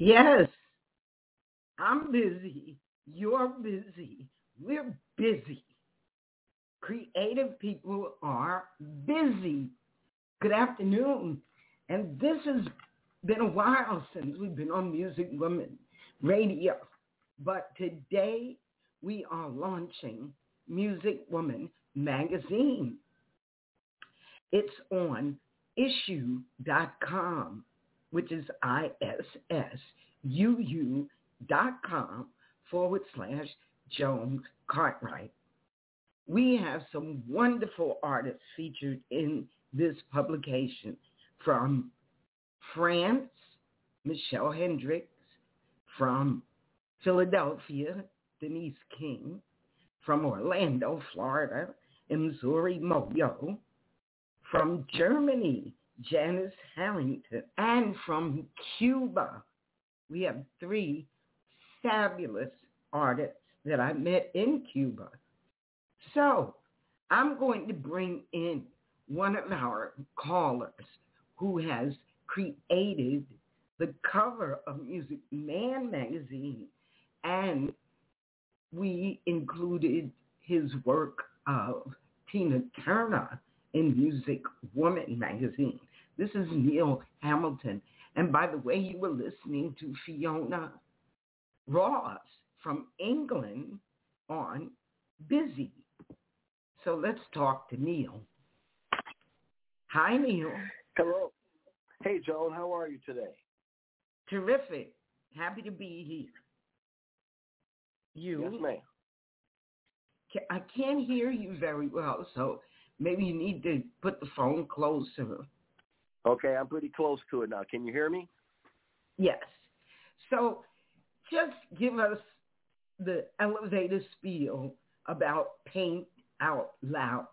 Yes, I'm busy. You're busy. We're busy. Creative people are busy. Good afternoon. And this has been a while since we've been on Music Woman Radio. But today we are launching Music Woman magazine. It's on issuu.com which is I-S-S-U-U dot com forward slash Joan Cartwright. We have some wonderful artists featured in this publication from France, Michele Hendricks, from Philadelphia, Denise King, from Orlando, Florida, Mzuri Moyo, from Germany, Janice Harrington, and from Cuba. We have three fabulous artists that I met in Cuba. So I'm going to bring in one of our callers who has created the cover of Music Man magazine, and we included his work of Tina Turner in Music Woman magazine. This is Neal Hamilton. And by the way, you were listening to Fiona Ross from England on Busy. So let's talk to Neal. Hi, Neal. Hello. Hey, Joan. How are you today? Terrific. Happy to be here. You? Yes, ma'am. I can't hear you very well, so maybe you need to put the phone closer. Okay, I'm pretty close to it now. Can you hear me? Yes. So just give us the elevator spiel about Paint Out Loud.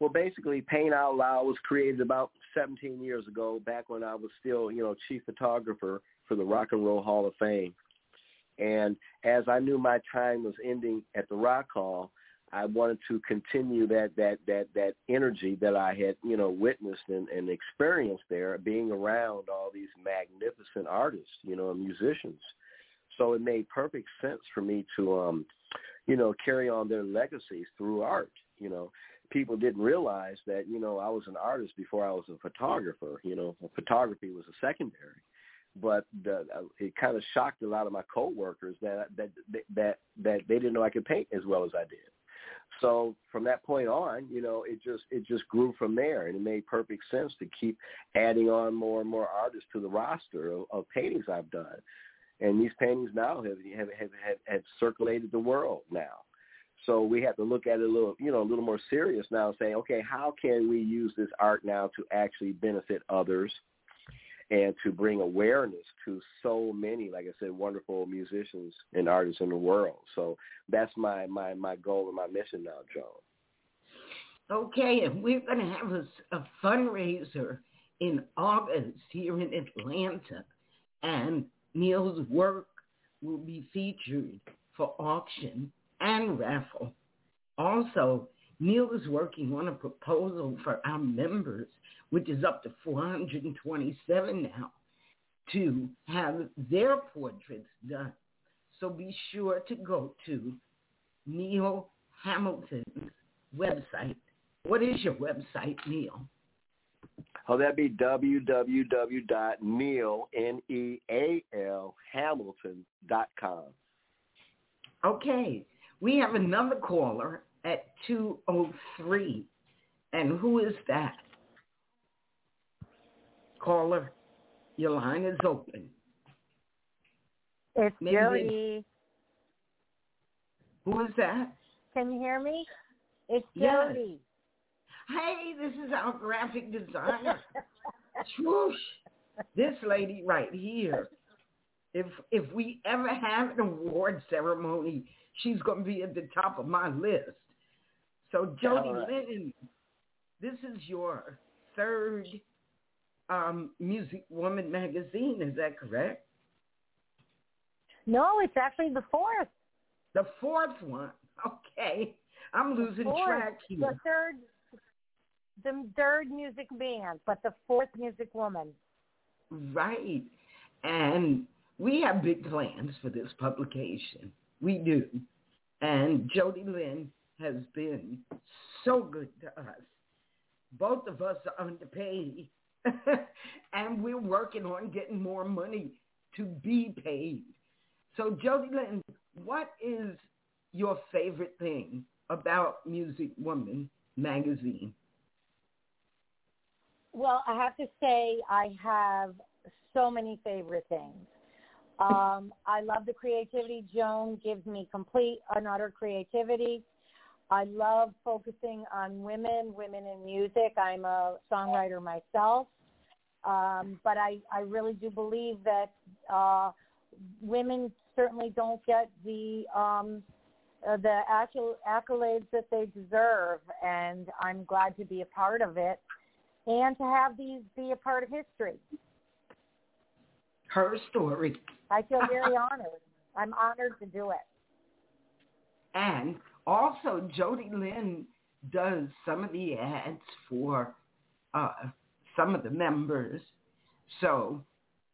Well, basically, Paint Out Loud was created about 17 years ago, back when I was still, you know, chief photographer for the Rock and Roll Hall of Fame. And as I knew my time was ending at the Rock Hall, I wanted to continue that that that that energy that I had, you know, witnessed and, and experienced there, being around all these magnificent artists, you know, and musicians. So it made perfect sense for me to, um, you know, carry on their legacies through art. You know, people didn't realize that, you know, I was an artist before I was a photographer. You know, photography was a secondary but the, uh, it kind of shocked a lot of my coworkers that that that that they didn't know I could paint as well as I did. So from that point on, you know, it just it just grew from there, and it made perfect sense to keep adding on more and more artists to the roster of, of paintings I've done. And these paintings now have have, have have have circulated the world now. So we have to look at it a little, you know, a little more serious now, saying, okay, how can we use this art now to actually benefit others and to bring awareness to so many, like I said, wonderful musicians and artists in the world. So that's my my my goal and my mission now, Joan. Okay, and we're going to have a, a fundraiser in August here in Atlanta, and Neal's work will be featured for auction and raffle. Also, Neal is working on a proposal for our members which is up to 427 now, to have their portraits done. So be sure to go to Neal Hamilton's website. What is your website, Neal? Oh, that'd be www.neal, N-E-A-L, Hamilton.com. Okay. We have another caller at 203. And who is that? Caller, your line is open. It's Maybe Jody. Who is that? Can you hear me? It's yes. Jody. Hey, this is our graphic designer. Swoosh. This lady right here. If if we ever have an award ceremony, she's going to be at the top of my list. So Jody right. Lynn, this is your third um, Music Woman magazine. Is that correct? No, it's actually the fourth. The fourth one. Okay, I'm losing track here. The third, the third Music Man, but the fourth Music Woman. Right, and we have big plans for this publication. We do, and Jody Lynn has been so good to us. Both of us are underpaid and we're working on getting more money to be paid. So Jody Lynn, what is your favorite thing about Music Woman magazine? Well, I have to say I have so many favorite things. Um, I love the creativity. Joan gives me complete and utter creativity. I love focusing on women, women in music. I'm a songwriter myself. Um, but I, I really do believe that uh, women certainly don't get the um, uh, the accolades that they deserve, and I'm glad to be a part of it and to have these be a part of history. Her story. I feel very honored. I'm honored to do it. And also, Jody Lynn does some of the ads for uh, some of the members. So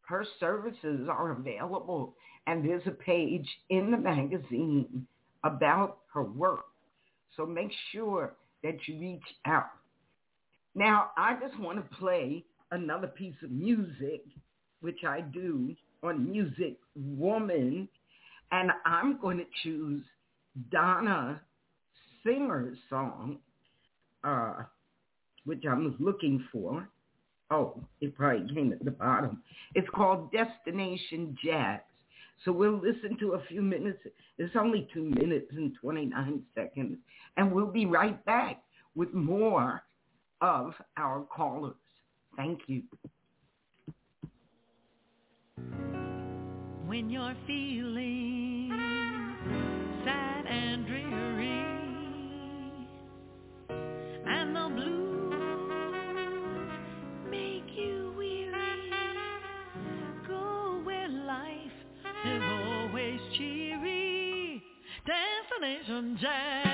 her services are available and there's a page in the magazine about her work. So make sure that you reach out. Now, I just want to play another piece of music, which I do on Music Woman, and I'm going to choose Donna Singer's song, uh, which I'm looking for. Oh, it probably came at the bottom. It's called Destination Jazz. So we'll listen to a few minutes. It's only two minutes and 29 seconds. And we'll be right back with more of our callers. Thank you. When you're feeling Destination Jazz.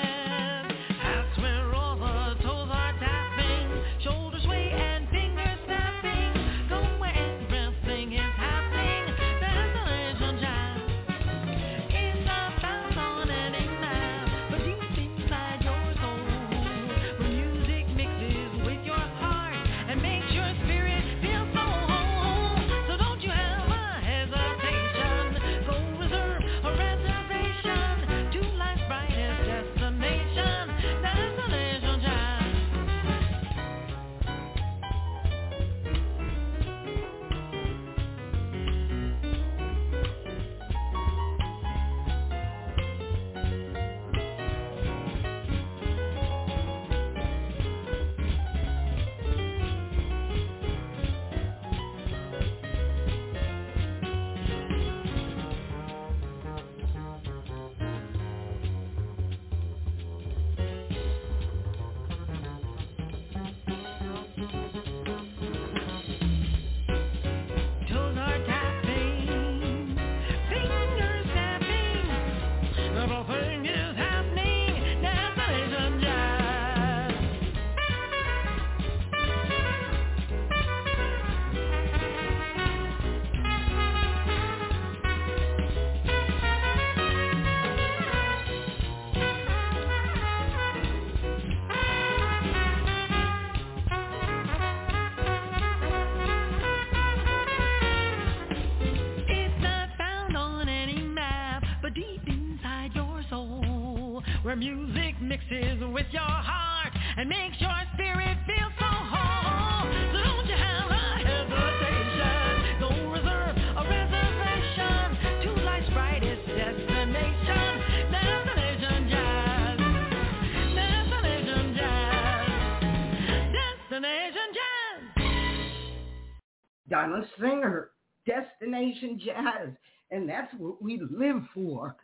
Donna Singer, Destination Jazz, and that's what we live for.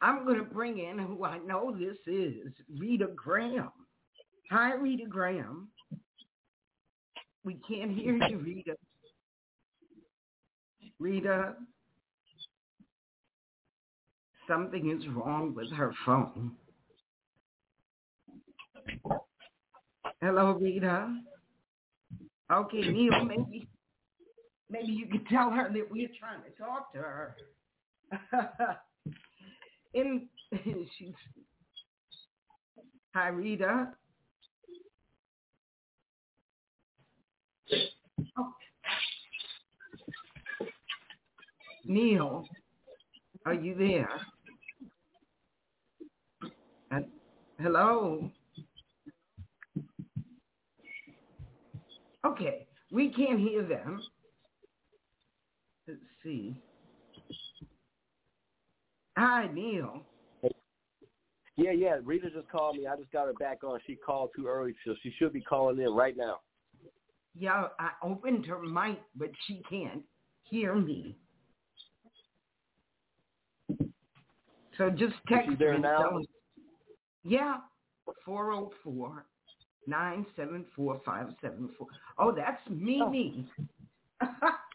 I'm going to bring in who I know this is, Rita Graham. Hi, Rita Graham. We can't hear you, Rita. Rita, something is wrong with her phone. Hello, Rita. Okay, Neal, maybe maybe you could tell her that we're trying to talk to her. In she's hi Rita. Oh. Neal, are you there? Uh, hello. Okay, we can't hear them. See. Hi, Neal. Yeah, yeah. Rita just called me. I just got her back on. She called too early, so she should be calling in right now. Yeah, I opened her mic, but she can't hear me. So just text she there me. now? Yeah, 404 974 574. Oh, that's me. Oh.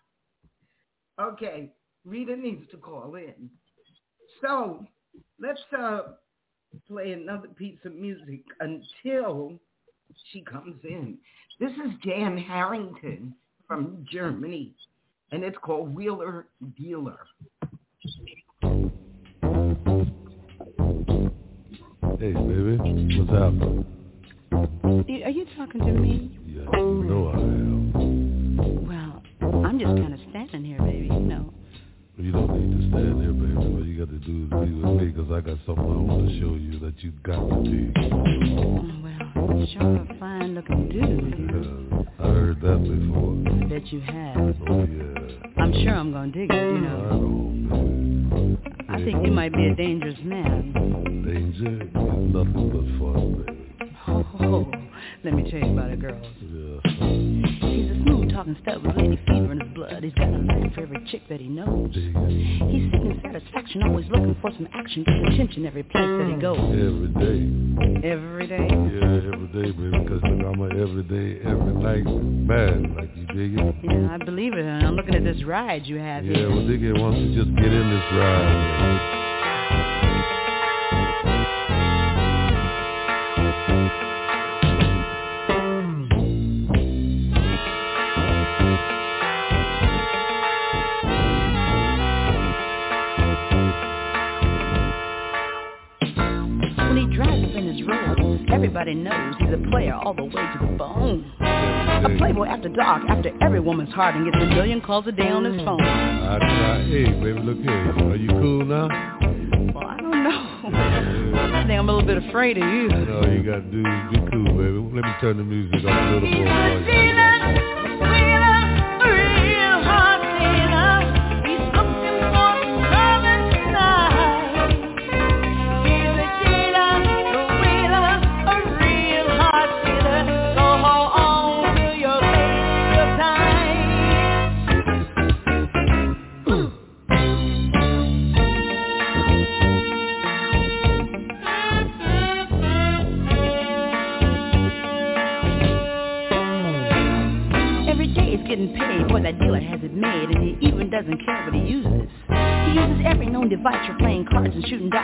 okay, Rita needs to call in. So let's uh, play another piece of music until she comes in. This is Jan Harrington from Germany, and it's called Wheeler Dealer. Hey, baby, what's happening? Are you talking to me? Yeah, you know I am. Well, I'm just kind of standing here, baby. You know. You don't need to stand there, baby. All you got to do is be with me because I got something I want to show you that you've got to be. Oh, well, sure a fine looking dude. Yeah, I heard that before. I bet you have. Oh, yeah. I'm sure I'm going to dig it, you I know. baby. I think you might be a dangerous man. Danger is nothing but fun, baby. Oh, let me tell you about it, girls. Yeah. He's a smooth talking stud with lady fever in his blood. He's got a line for every chick that he knows. He's seeking satisfaction, always looking for some action, getting attention every place that he goes. Every day. Every day. Yeah, every day, baby, because look, I'm a everyday, every night man, like you dig it? Yeah, I believe it. And I'm looking at this ride you have Yeah, here. well, dig it, why don't you just get in this ride? Everybody knows he's a player all the way to the bone. A playboy after dark, after every woman's heart, and gets a million calls a day on his phone. I try, hey, baby, look here. Are you cool now? Well, I don't know. I think I'm a little bit afraid of you. No, you got to do be cool, baby. Let me turn the music up a little more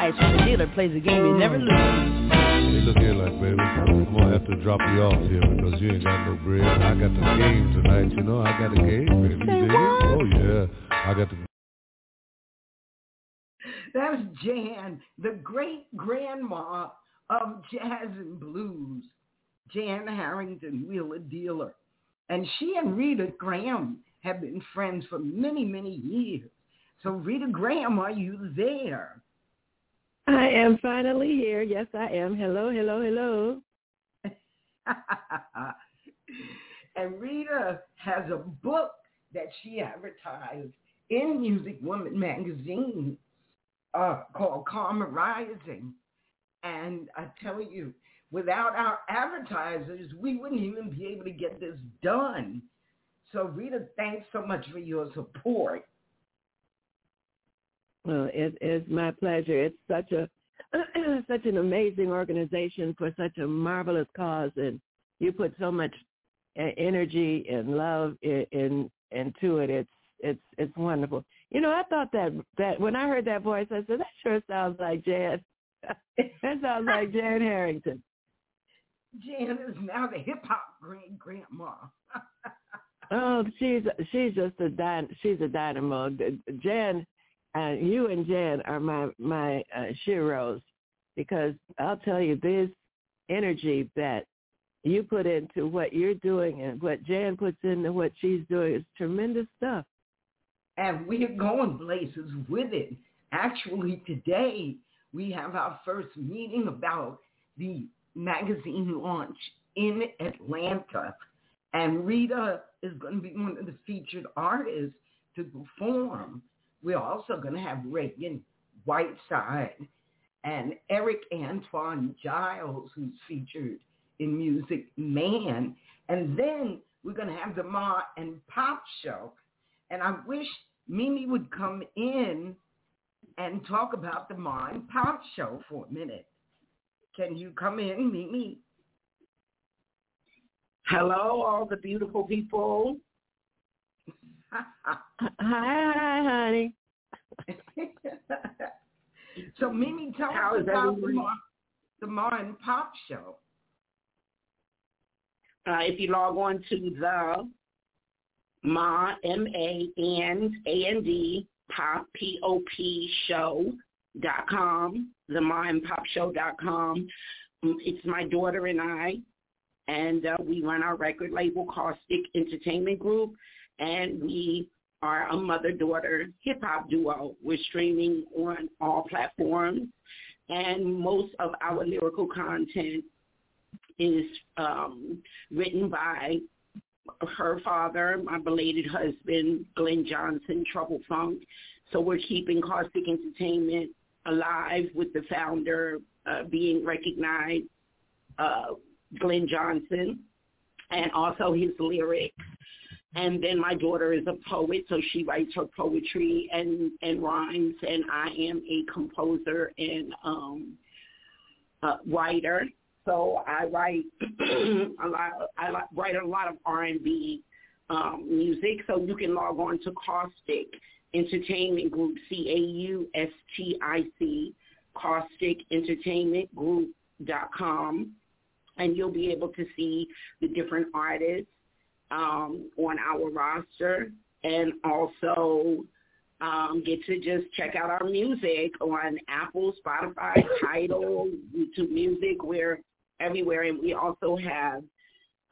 and shooting dice, so the dealer plays a game he oh. never loses. Hey, look here, like, baby. I'm going to have to drop you off here because you ain't got no bread. I got the game tonight, you know. I got a game, baby. Say what? Oh, yeah. I got the That's Jan, the great grandma of jazz and blues, Jan Harrington, Wheeler Dealer. And she and Rita Graham have been friends for many, many years. So Rita Graham, are you there? I am finally here. Yes, I am. Hello, hello, hello. and Rita has a book that she advertised in Music Woman magazine uh, called Karma Rising. And I tell you, without our advertisers, we wouldn't even be able to get this done. So Rita, thanks so much for your support. Well, it is my pleasure. It's such a such an amazing organization for such a marvelous cause, and you put so much uh, energy and love in, in into it. It's it's it's wonderful. You know, I thought that that when I heard that voice, I said that sure sounds like Jan. that sounds like Jan Harrington. Jan is now the hip hop grand grandma. Oh, she's she's just a dy- she's a dynamo. Jan, uh, you and Jan are my my uh, sheroes because I'll tell you this energy that you put into what you're doing and what Jan puts into what she's doing is tremendous stuff. and we are going places with it. Actually, today we have our first meeting about the magazine launch in Atlanta. And Rita is going to be one of the featured artists to perform. We're also going to have Reagan Whiteside and Eric Antoine Giles, who's featured in Music Man. And then we're going to have the Ma and Pop show. And I wish Mimi would come in and talk about the Ma and Pop show for a minute. Can you come in, Mimi? Hello, all the beautiful people. Hi, hi, honey. so Mimi, tell How us about the? Ma, the Ma and Pop show. uh, if you log on to the Ma M A and A N D Pop P O P Show dot com, the Ma and Pop Show dot com. Mm, it's my daughter and I, and uh, we run our record label, Caustic Entertainment Group, and we are a mother-daughter hip-hop duo. We're streaming on all platforms, and most of our lyrical content is um, written by her father, my belated husband, Glenn Johnson, Trouble Funk. So we're keeping Caustic Entertainment alive with the founder uh, being recognized, uh, Glenn Johnson, and also his lyrics. And then my daughter is a poet, so she writes her poetry and, and rhymes, and I am a composer and um, uh, writer. So I write a lot. I write a lot of R and B um, music. So you can log on to Caustic Entertainment Group, C A U S T I C, Caustic Entertainment Group dot com, and you'll be able to see the different artists um, on our roster, and also um, get to just check out our music on Apple, Spotify, Tidal, YouTube Music. We're everywhere, and we also have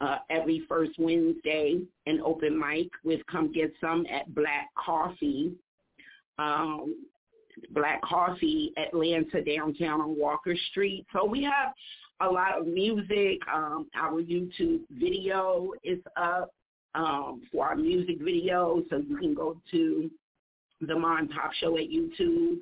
uh, every first Wednesday an open mic with Come Get Some at Black Coffee. Um, Black Coffee Atlanta downtown on Walker Street. So we have a lot of music. Um, our YouTube video is up um, for our music video, so you can go to the Mon Pop Show at YouTube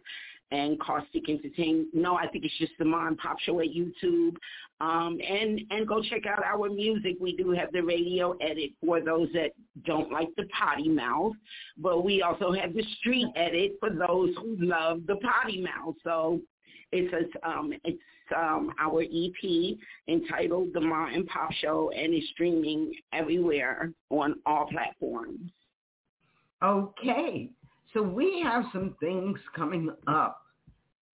and Caustic Entertainment. No, I think it's just the Mon Pop Show at YouTube. Um, and and go check out our music. We do have the radio edit for those that don't like the potty mouth, but we also have the street edit for those who love the potty mouth. So it's a, um, it's um, our EP entitled The Ma and Pop Show, and is streaming everywhere on all platforms. Okay, so we have some things coming up,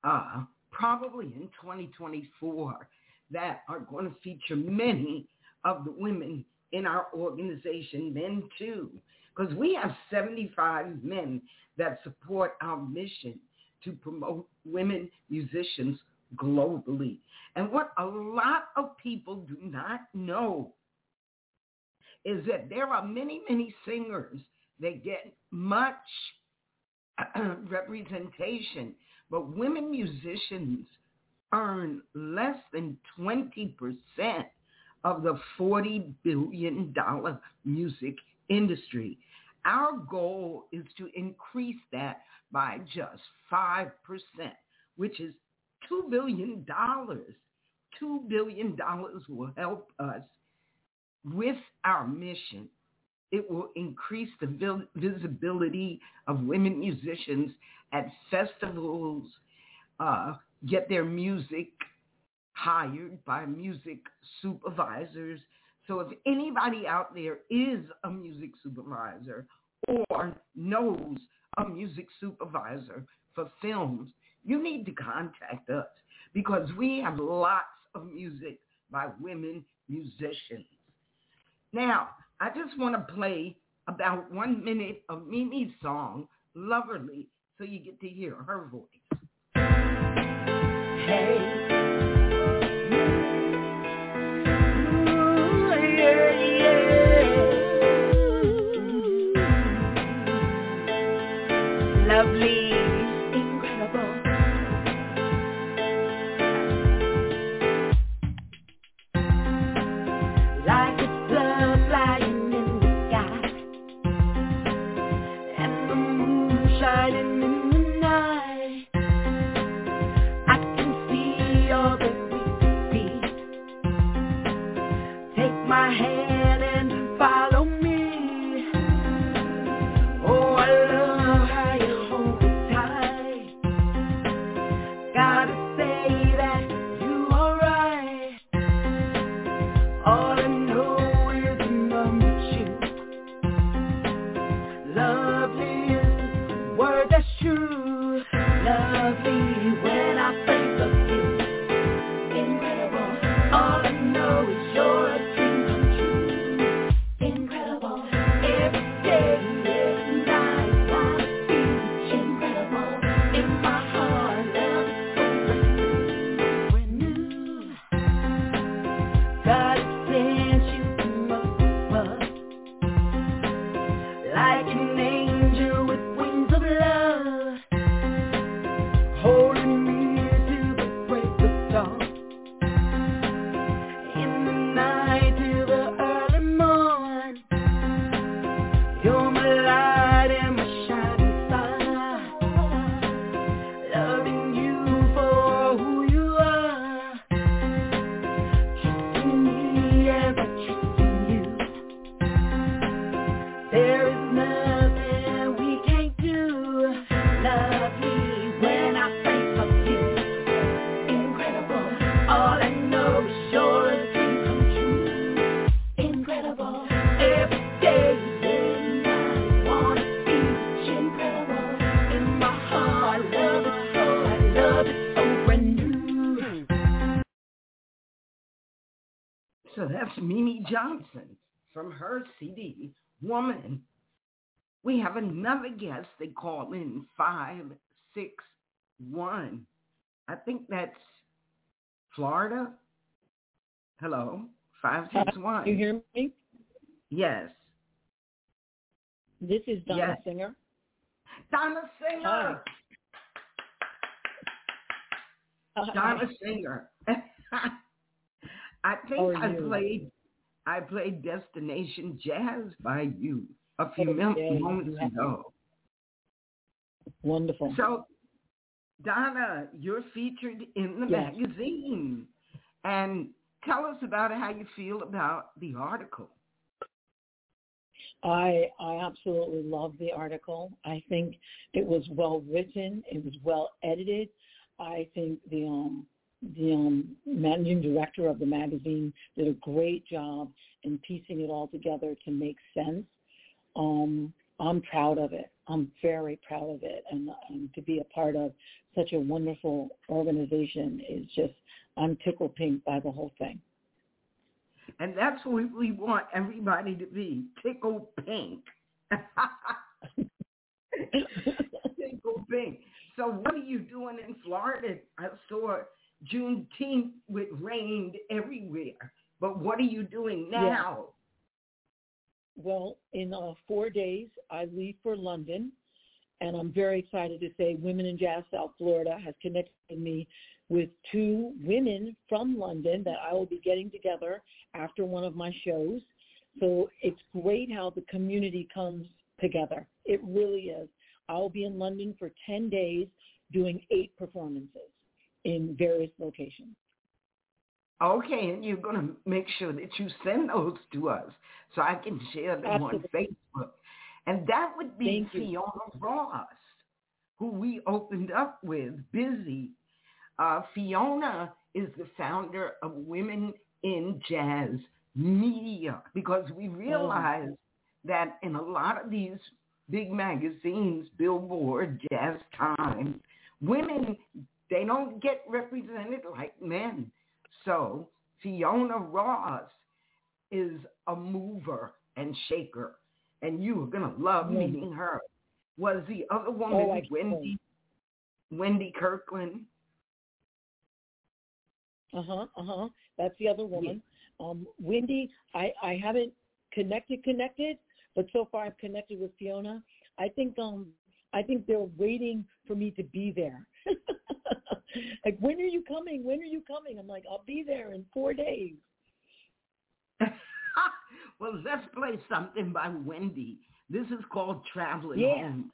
uh, probably in 2024, that are going to feature many of the women in our organization, men too, because we have 75 men that support our mission to promote women musicians globally. And what a lot of people do not know is that there are many, many singers that get much representation, but women musicians earn less than 20% of the $40 billion music industry. Our goal is to increase that by just 5%, which is $2 billion. $2 billion will help us with our mission. It will increase the visibility of women musicians at festivals, uh, get their music hired by music supervisors. So if anybody out there is a music supervisor or knows a music supervisor for films, you need to contact us because we have lots of music by women musicians. Now, I just want to play about one minute of Mimi's song, Loverly, so you get to hear her voice. Hey. Lovely. From her CD, Woman. We have another guest. They call in 561. I think that's Florida. Hello, 561. You hear me? Yes. This is Donna Yes. Singer. Donna Singer. Hi. Donna Singer. I think I played I played Destination Jazz by you a few Oh, mem- yeah, moments ago. Wonderful. So Donna, you're featured in the Yes. magazine. And tell us about how you feel about the article. I I absolutely love the article. I think it was well written. It was well edited. I think the um the um, managing director of the magazine did a great job in piecing it all together to make sense. Um, I'm proud of it. I'm very proud of it, and, and to be a part of such a wonderful organization is just I'm tickled pink by the whole thing. And that's what we want everybody to be. Tickle pink. Tickle pink. So what are you doing in Florida? I saw Juneteenth it rained everywhere. But what are you doing now? Well, in uh, four days, I leave for London, and I'm very excited to say Women in Jazz South Florida has connected me with two women from London that I will be getting together after one of my shows. So it's great how the community comes together. It really is. I'll be in London for 10 days doing eight performances in various locations. Okay, and you're going to make sure that you send those to us so I can share them Absolutely. on Facebook. And that would be Thank you. Fiona Ross, who we opened up with, Busy. Uh, Fiona is the founder of Women in Jazz Media because we realize that in a lot of these big magazines, Billboard, Jazz Times, women, they don't get represented like men. So Fiona Ross is a mover and shaker, and you are gonna love Wonderful. meeting her. Was the other woman Oh. Wendy Wendy Kirkland? Uh huh. Uh huh. That's the other woman. Um, Wendy, I I haven't connected connected, but so far I've connected with Fiona. I think um I think they're waiting for me to be there. like when are you coming? When are you coming? I'm like I'll be there in four days. well, let's play something by Wendy. This is called Traveling Yeah. Home.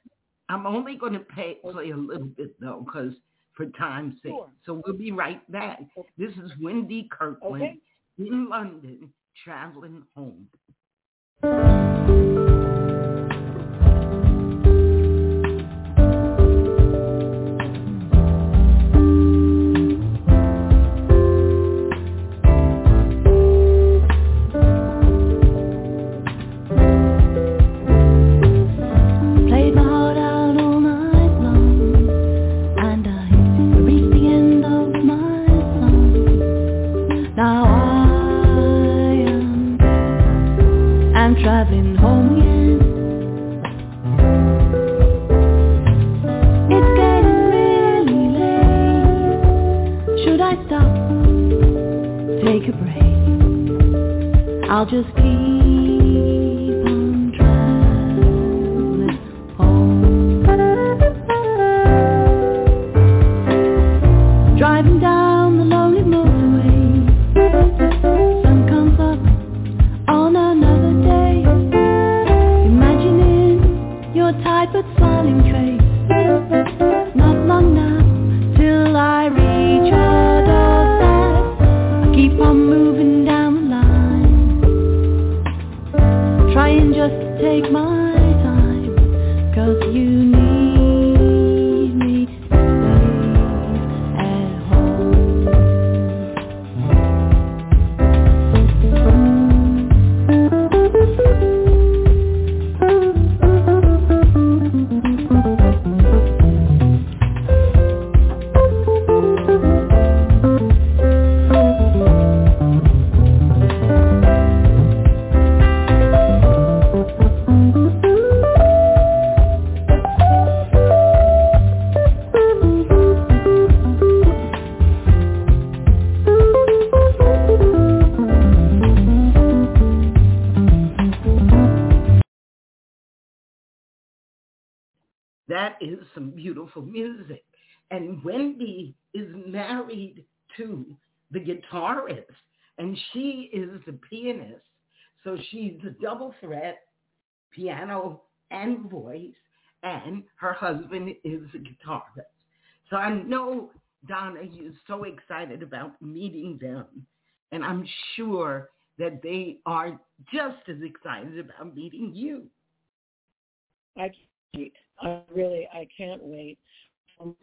I'm only going to pay, play a little bit though, because for time's sake. Sure. So we'll be right back. Okay. This is Wendy Kirkland Okay. in London, Traveling Home. Just guitarist, and she is the pianist. So she's a double threat, piano and voice, and her husband is a guitarist. So I know, Donna, you're so excited about meeting them, and I'm sure that they are just as excited about meeting you. I can't, I really I can't wait. Um,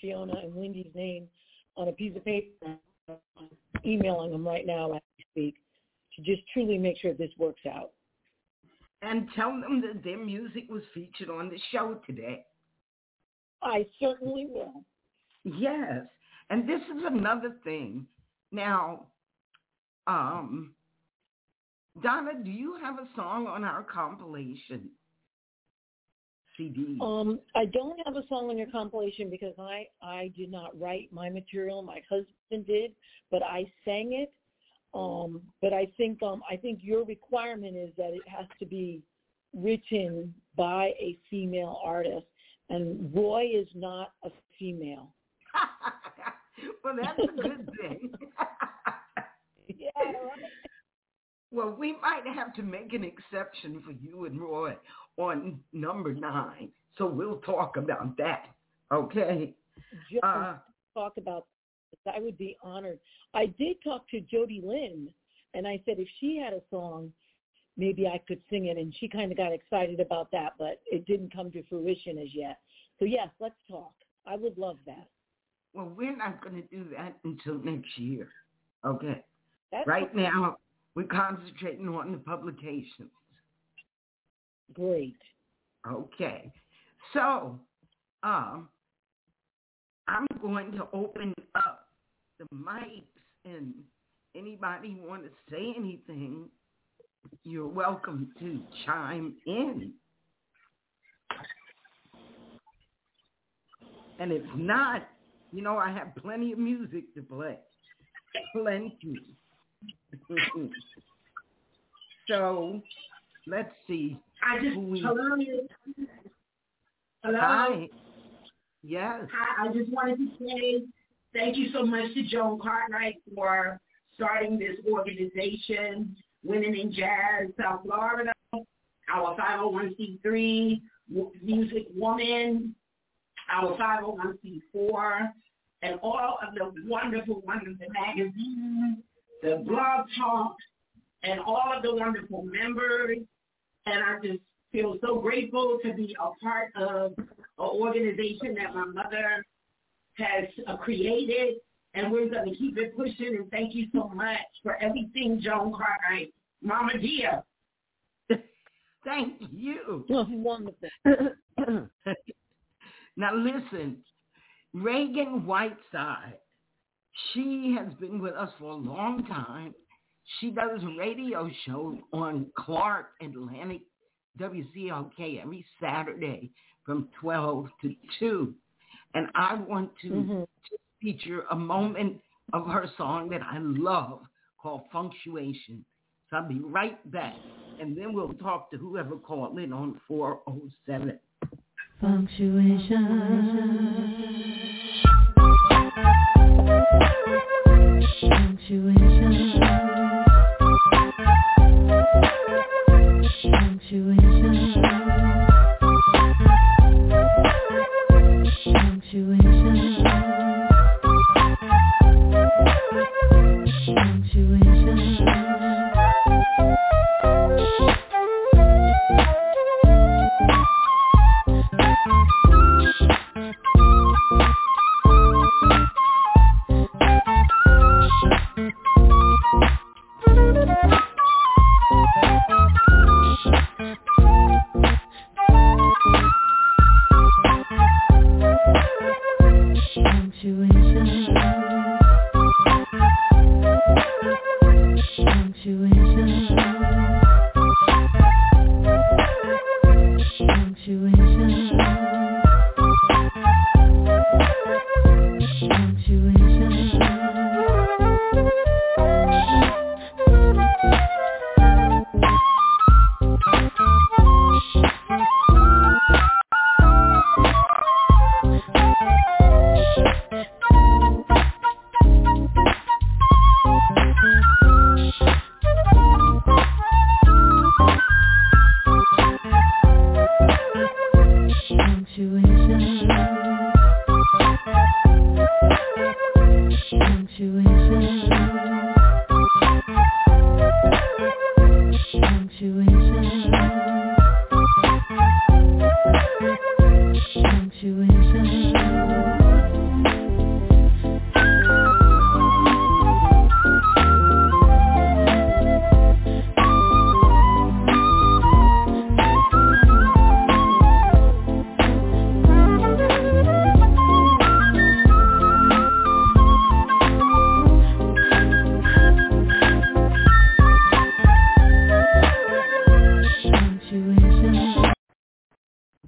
Fiona and Wendy's name on a piece of paper, emailing them right now as we speak to just truly make sure this works out. And tell them that their music was featured on the show today. I certainly will. Yes. And this is another thing. Now, um, Donna, do you have a song on our compilation CD? Um, I don't have a song on your compilation because I I did not write my material. My husband did, but I sang it. Um, but I think um, I think your requirement is that it has to be written by a female artist, and Roy is not a female. well, that's a good thing. yeah. Right. Well, we might have to make an exception for you and Roy on number nine. So we'll talk about that. Okay. Just uh, talk about this. I would be honored. I did talk to Jody Lynn, and I said if she had a song, maybe I could sing it, and she kind of got excited about that, but it didn't come to fruition as yet. So yes, let's talk. I would love that. Well, we're not going to do that until next year. Okay. That's right okay. now, we're concentrating on the publications. Great. Okay. So, um, I'm going to open up the mics and anybody want to say anything, you're welcome to chime in. And if not, you know, I have plenty of music to play. Plenty. so let's see. I just we, hello. Hello. Hi. Yes. Hi. I just wanted to say thank you so much to Joan Cartwright for starting this organization, Women in Jazz South Florida, our 501c3 Music Woman, our 501c4, and all of the wonderful, wonderful magazines, the blog talks, and all of the wonderful members. And I just feel so grateful to be a part of an organization that my mother has uh, created. And we're going to keep it pushing. And thank you so much for everything, Joan Cartwright. Mama Dia. Thank you. wonderful. now listen, Reagan Whiteside, she has been with us for a long time. She does a radio show on Clark Atlanta WCLK every Saturday from 12 to 2. And I want to mm-hmm. feature a moment of her song that I love called Punctuation. So I'll be right back. And then we'll talk to whoever called in on 407. Punctuation. Punctuation. Punctuation. Punctuation.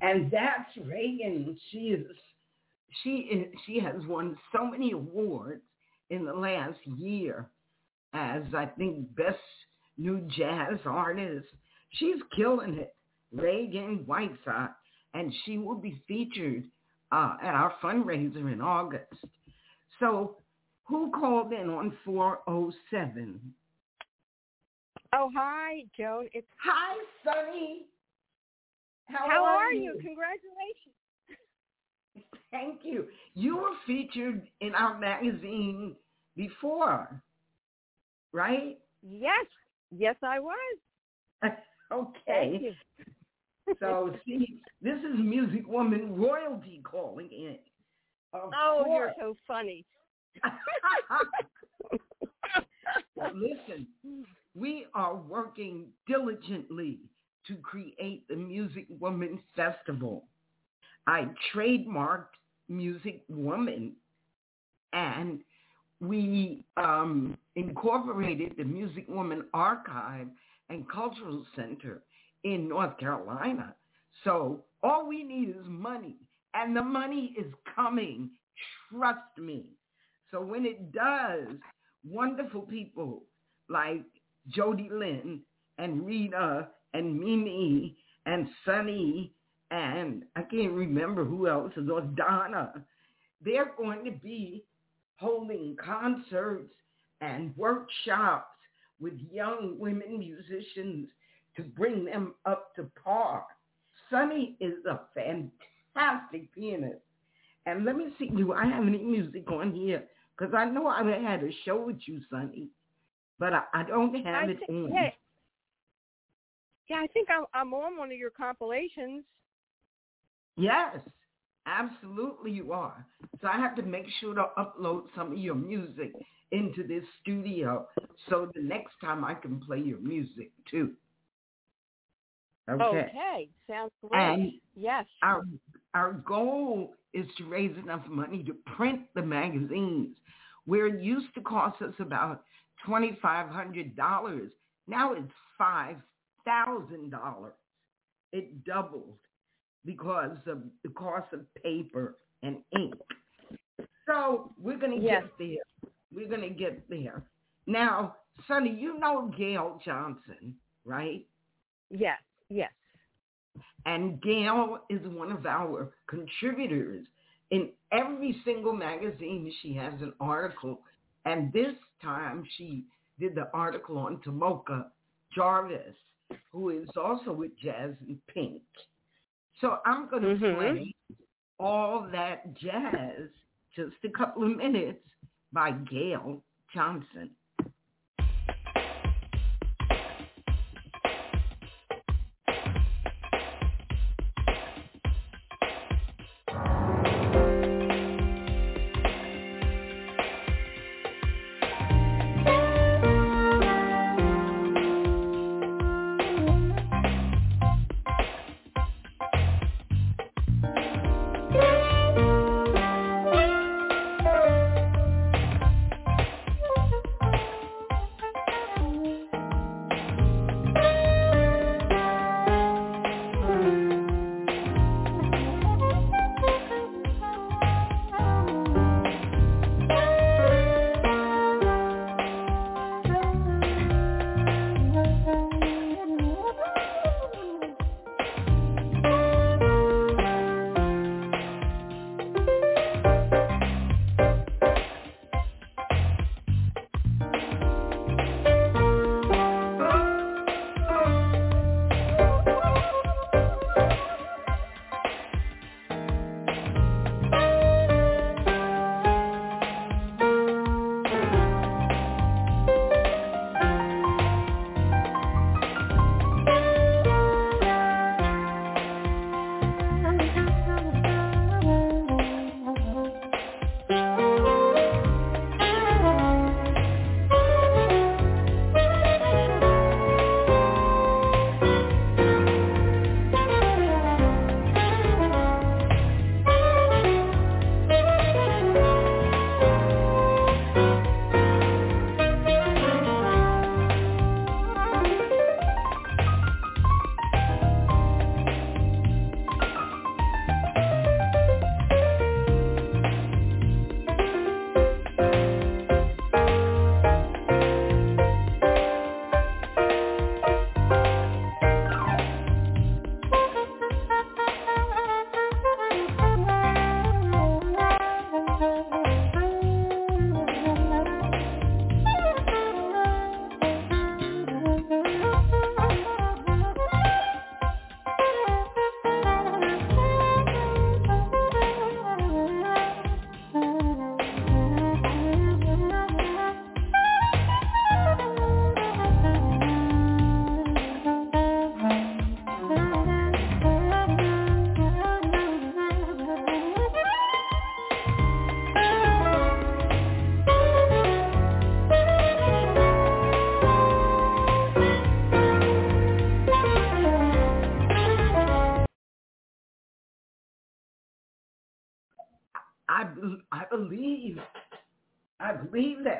And that's Reagan. She is she is, she has won so many awards in the last year as I think best new jazz artist. She's killing it. Reagan Whiteside. And she will be featured uh, at our fundraiser in August. So who called in on 407? Oh, hi, Joan. It's Hi, Sunny. How, How are, are you? Congratulations. Thank you. You were featured in our magazine before, right? Yes. Yes, I was. okay. Thank you. so see, this is Music Woman royalty calling in. Of Oh, you're so funny. Listen, we are working diligently to create the Music Woman Festival. I trademarked Music Woman and we um, incorporated the Music Woman Archive and Cultural Center in North Carolina. So all we need is money, and the money is coming. Trust me. So when it does, wonderful people like Jody Lynn and Rita and Mimi and Sunny and I can't remember who else is or Donna, they're going to be holding concerts and workshops with young women musicians to bring them up to par. Sunny is a fantastic pianist. And let me see, do I have any music on here? Because I know I had a show with you, Sunny, but I, I don't have I it thi- on. Yeah, I think I'm, I'm on one of your compilations. Yes, absolutely you are. So I have to make sure to upload some of your music into this studio so the next time I can play your music too. Okay. okay. Sounds great. And yes. Our our goal is to raise enough money to print the magazines where it used to cost us about twenty five hundred dollars. Now it's five thousand dollars. It doubled because of the cost of paper and ink. So we're gonna Yes. get there. We're gonna get there. Now, Sunny, you know Gail Johnson, right? Yes. Yes. And Gail is one of our contributors. In every single magazine, she has an article. And this time she did the article on Tomoka Jarvis, who is also with Jazz in Pink. So I'm going to Mhm. play all that jazz, just a couple of minutes, by Gail Johnson.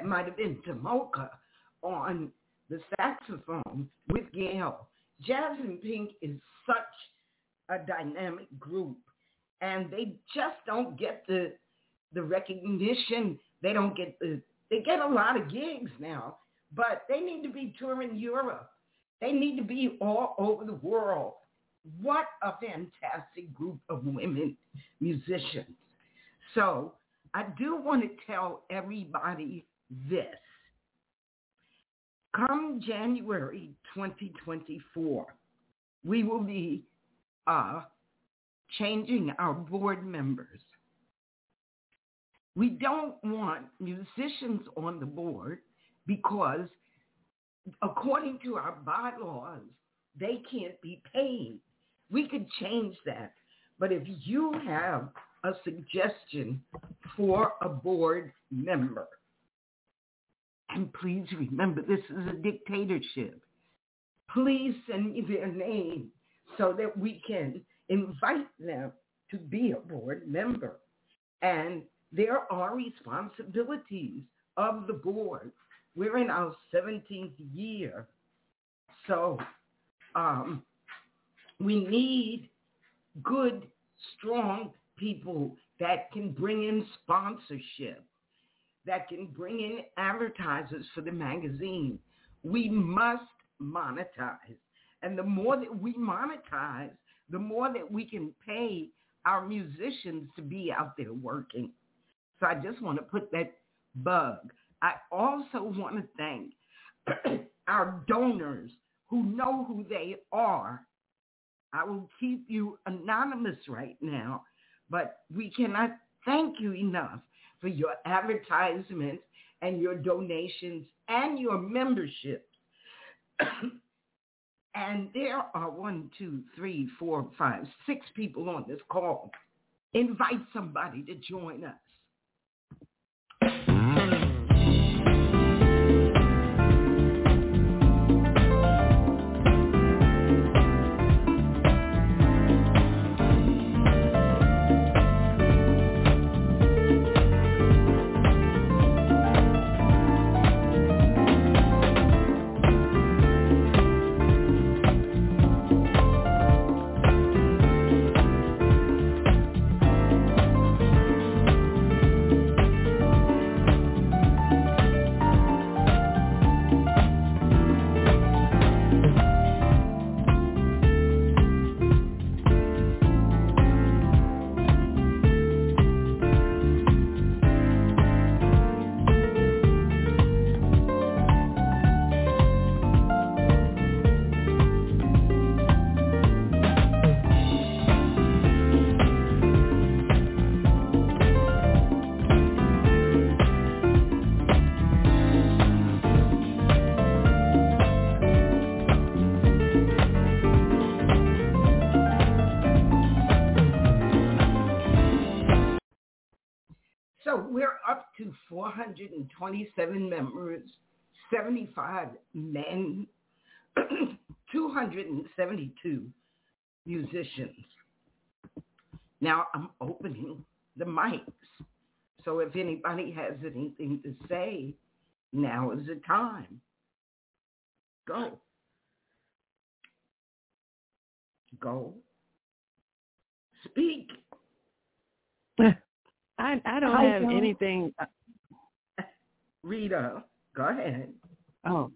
Might have been Tomoka on the saxophone with Gail. Jazz in Pink is such a dynamic group, and they just don't get the the recognition. They don't get the they get a lot of gigs now, but they need to be touring Europe. They need to be all over the world. What a fantastic group of women musicians. So I do want to tell everybody this. Come January 2024, we will be uh, changing our board members. We don't want musicians on the board because according to our bylaws, they can't be paid. We could change that. But if you have a suggestion for a board member, and please remember this is a dictatorship, please send me their name so that we can invite them to be a board member. And there are responsibilities of the board. We're in our 17th year. So um, we need good, strong people that can bring in sponsorship, that can bring in advertisers for the magazine. We must monetize. And the more that we monetize, the more that we can pay our musicians to be out there working. So I just want to put that bug. I also want to thank our donors who know who they are. I will keep you anonymous right now, but we cannot thank you enough for your advertisements and your donations and your memberships. and there are one, two, three, four, five, six people on this call. Invite somebody to join us. 427 members, 75 men, 272 musicians. Now I'm opening the mics. So if anybody has anything to say, now is the time. Go. Go. Speak. I I don't I have don't- anything. Uh, Rita, go ahead. Oh,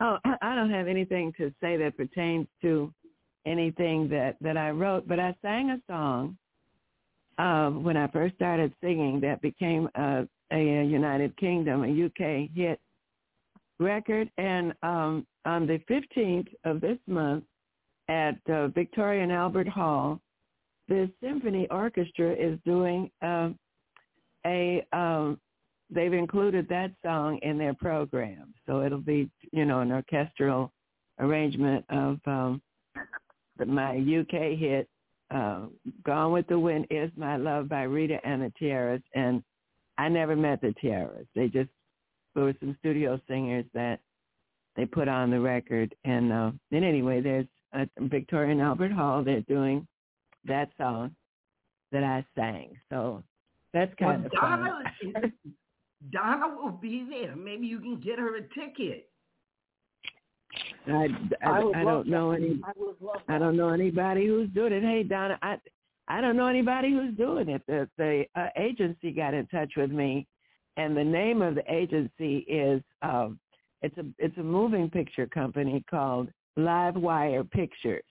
oh, I- don't have anything to say that pertains to anything that that I wrote. But I sang a song uh, when I first started singing that became a, a United Kingdom, a UK hit record, and um, on the 15th of this month at uh, Victoria and Albert Hall, the symphony orchestra is doing um, a um, they've included that song in their program so it'll be you know an orchestral arrangement of um the, my uk hit uh gone with the wind is my love by rita and the tiaras and i never met the tiaras they just there were some studio singers that they put on the record and uh and anyway there's at victoria and albert hall they're doing that song that I sang. So That's kind well, of fun. Donna will be there. Maybe you can get her a ticket. I, I, I would I don't know that. any. I I don't know anybody who's doing it. Hey Donna, I I don't know anybody who's doing it. The the uh, agency got in touch with me, and the name of the agency is um, it's a it's a moving picture company called Live Wire Pictures,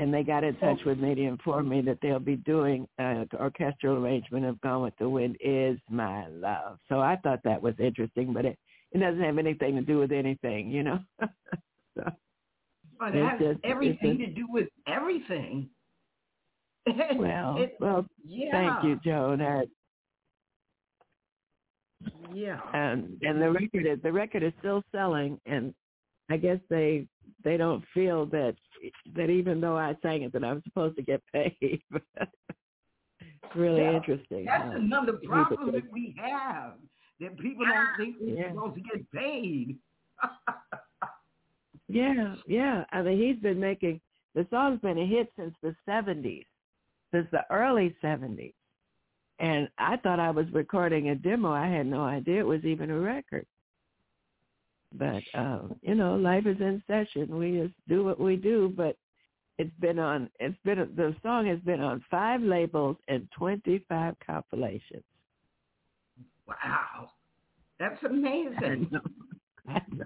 and they got in touch with me to inform me that they'll be doing the orchestral arrangement of "Gone with the Wind" is my love. So I thought that was interesting, but it it doesn't have anything to do with anything, you know. so. But it has just- everything just- to do with everything. Well, It- well, yeah. thank you, Joan. Uh, Yeah. and and the record is the record is still selling, and I guess they they don't feel that that even though I sang it that I'm supposed to get paid. it's really Yeah. interesting. That's how another problem that we have. That people ah. don't think we're Yeah. supposed to get paid. Yeah, yeah. I mean, he's been making the song's been a hit since the '70s, since the early '70s, and I thought I was recording a demo. I had no idea it was even a record. But um, you know, life is in session. We just do what we do. But it's been on. It's been the song has been on five labels and 25 compilations. Wow. That's amazing. I know.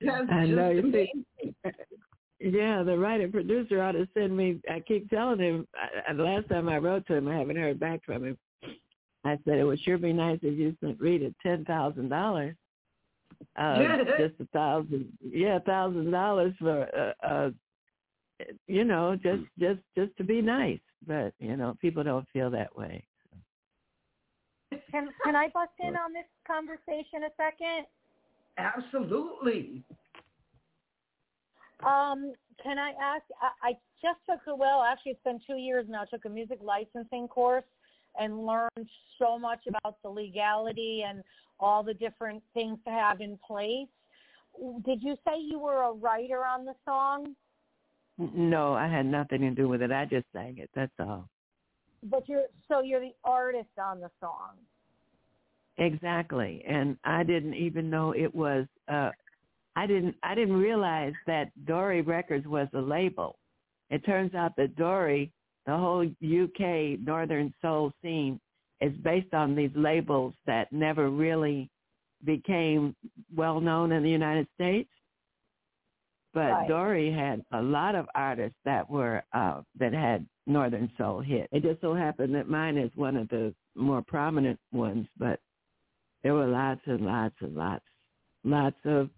That's I know. You amazing. see, yeah, the writer producer ought to send me. I keep telling him. I, I- the last time I wrote to him, I haven't heard back from him. I said it would sure be nice if you sent Rita ten thousand dollars. Uh, just a thousand, yeah, a thousand dollars for, uh, uh, you know, just just just to be nice. But you know, people don't feel that way. Can can I bust in on this conversation a second? Absolutely. Um, can I ask? I, I just took a well, actually, it's been two years now. Took a music licensing course and learned so much about the legality and all the different things to have in place. Did you say you were a writer on the song? No, I had nothing to do with it. I just sang it. That's all. But you're so you're the artist on the song. Exactly. And I didn't even know it was uh I didn't I didn't realize that Dore Records was a label. It turns out that Dory, the whole UK northern soul scene is based on these labels that never really became well known in the United States. But Right. Dore had a lot of artists that were uh that had northern soul hit. It just so happened that mine is one of the more prominent ones, but there were lots and lots and lots, lots of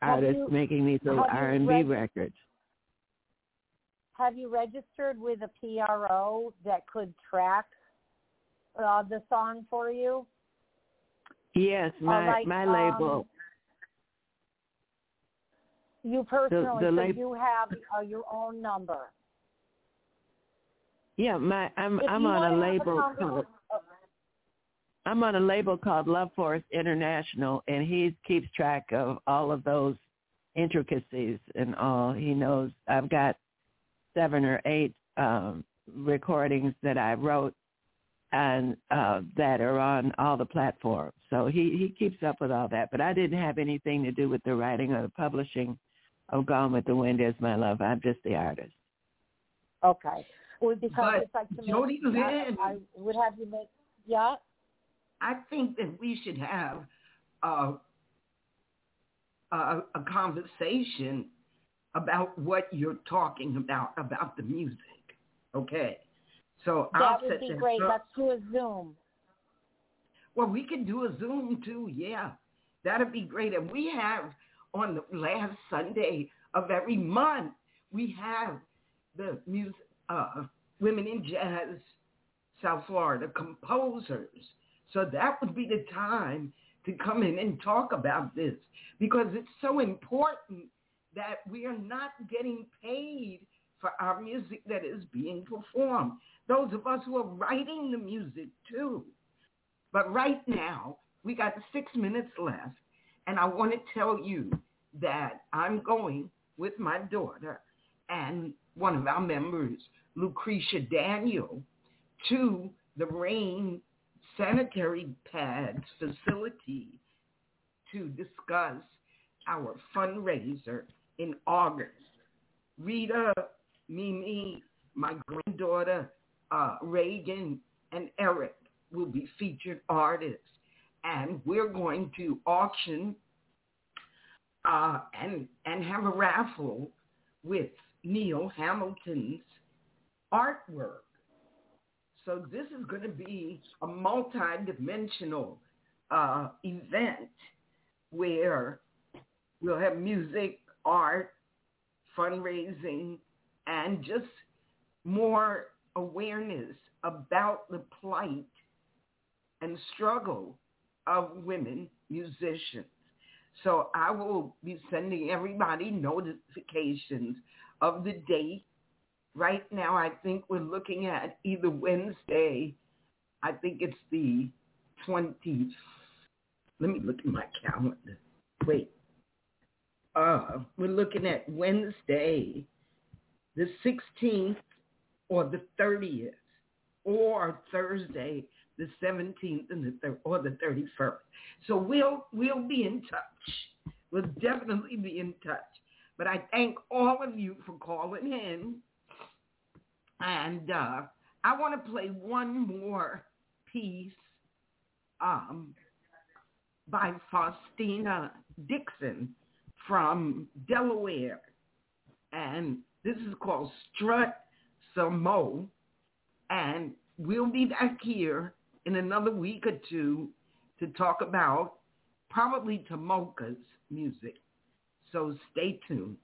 artists you- making these little R and B records. Have you registered with a PRO that could track uh, the song for you? Yes, my like, my um, label. You personally, the so lab- you have uh, your own number. Yeah, my I'm If I'm on a label called I'm on a label called Love Force International, and he keeps track of all of those intricacies and all. He knows I've got seven or eight um, recordings that I wrote and uh, that are on all the platforms. So he he keeps up with all that. But I didn't have anything to do with the writing or the publishing of Gone with the Wind is My Love. I'm just the artist. Okay. Well, because But it's like to Jody make, I, Lynn- I would have you make, yeah. I think that we should have uh, a, a conversation about what you're talking about about the music. Okay, so I'll That would be great. Let's do a Zoom. Well, we could do a Zoom too. Yeah, that'd be great. And we have on the last Sunday of every month, we have the music, uh, women in jazz, South Florida composers. So that would be the time to come in and talk about this because it's so important that we are not getting paid for our music that is being performed. Those of us who are writing the music too. But right now, we got six minutes left, and I want to tell you that I'm going with my daughter and one of our members, Lucretia Daniel, to the Rain sanitary pads facility to discuss our fundraiser in August. Rita, Mimi, my granddaughter, uh, Reagan, and Eric will be featured artists. And we're going to auction uh, and, and have a raffle with Neal Hamilton's artwork. So this is going to be a multi-dimensional uh, event where we'll have music, art, fundraising, and just more awareness about the plight and struggle of women musicians. So I will be sending everybody notifications of the date. Right now, I think we're looking at either Wednesday, I think it's the 20th. Let me look at my calendar. Wait. Uh, we're looking at Wednesday, the 16th or the 30th, or Thursday, the 17th and the thir- or the 31st. So we'll we'll be in touch. We'll definitely be in touch. But I thank all of you for calling in. And uh, I want to play one more piece um, by Faustina Dixon from Delaware. And this is called Strut Some Mo. And we'll be back here in another week or two to talk about probably Tomoka's music. So stay tuned.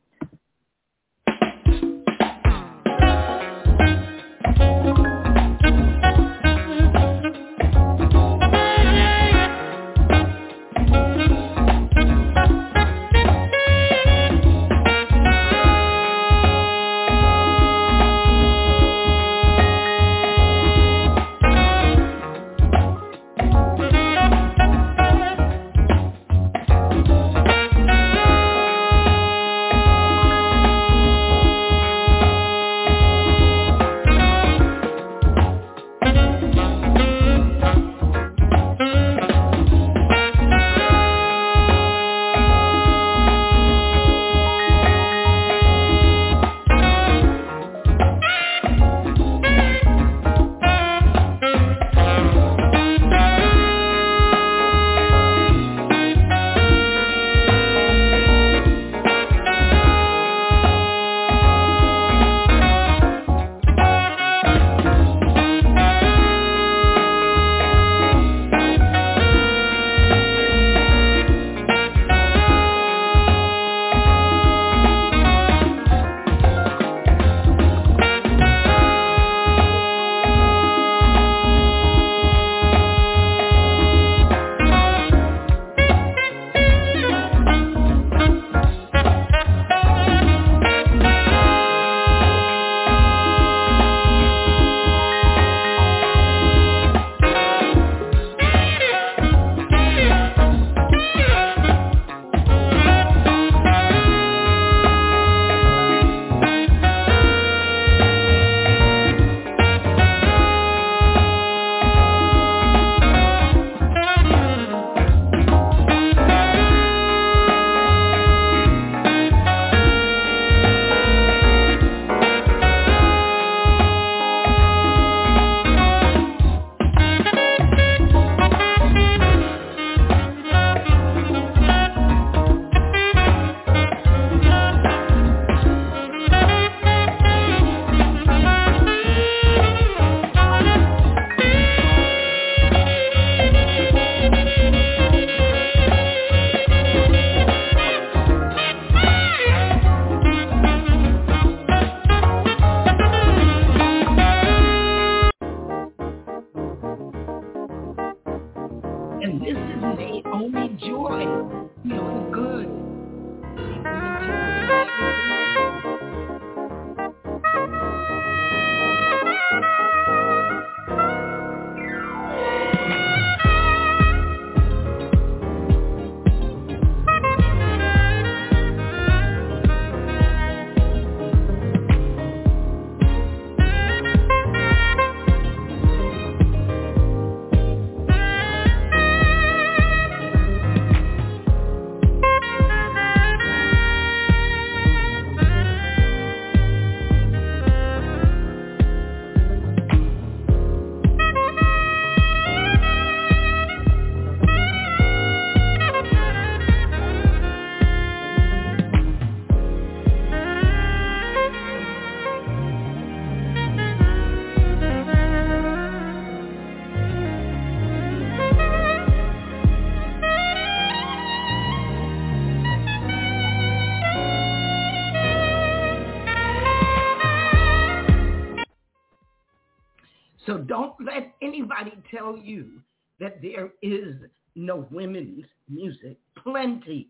Women's music. Plenty.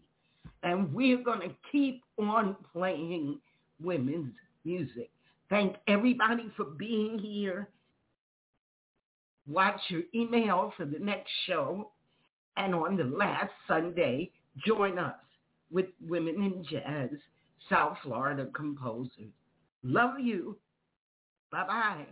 And we're going to keep on playing women's music. Thank everybody for being here. Watch your email for the next show. And on the last Sunday, join us with Women in Jazz, South Florida composers. Love you. Bye-bye.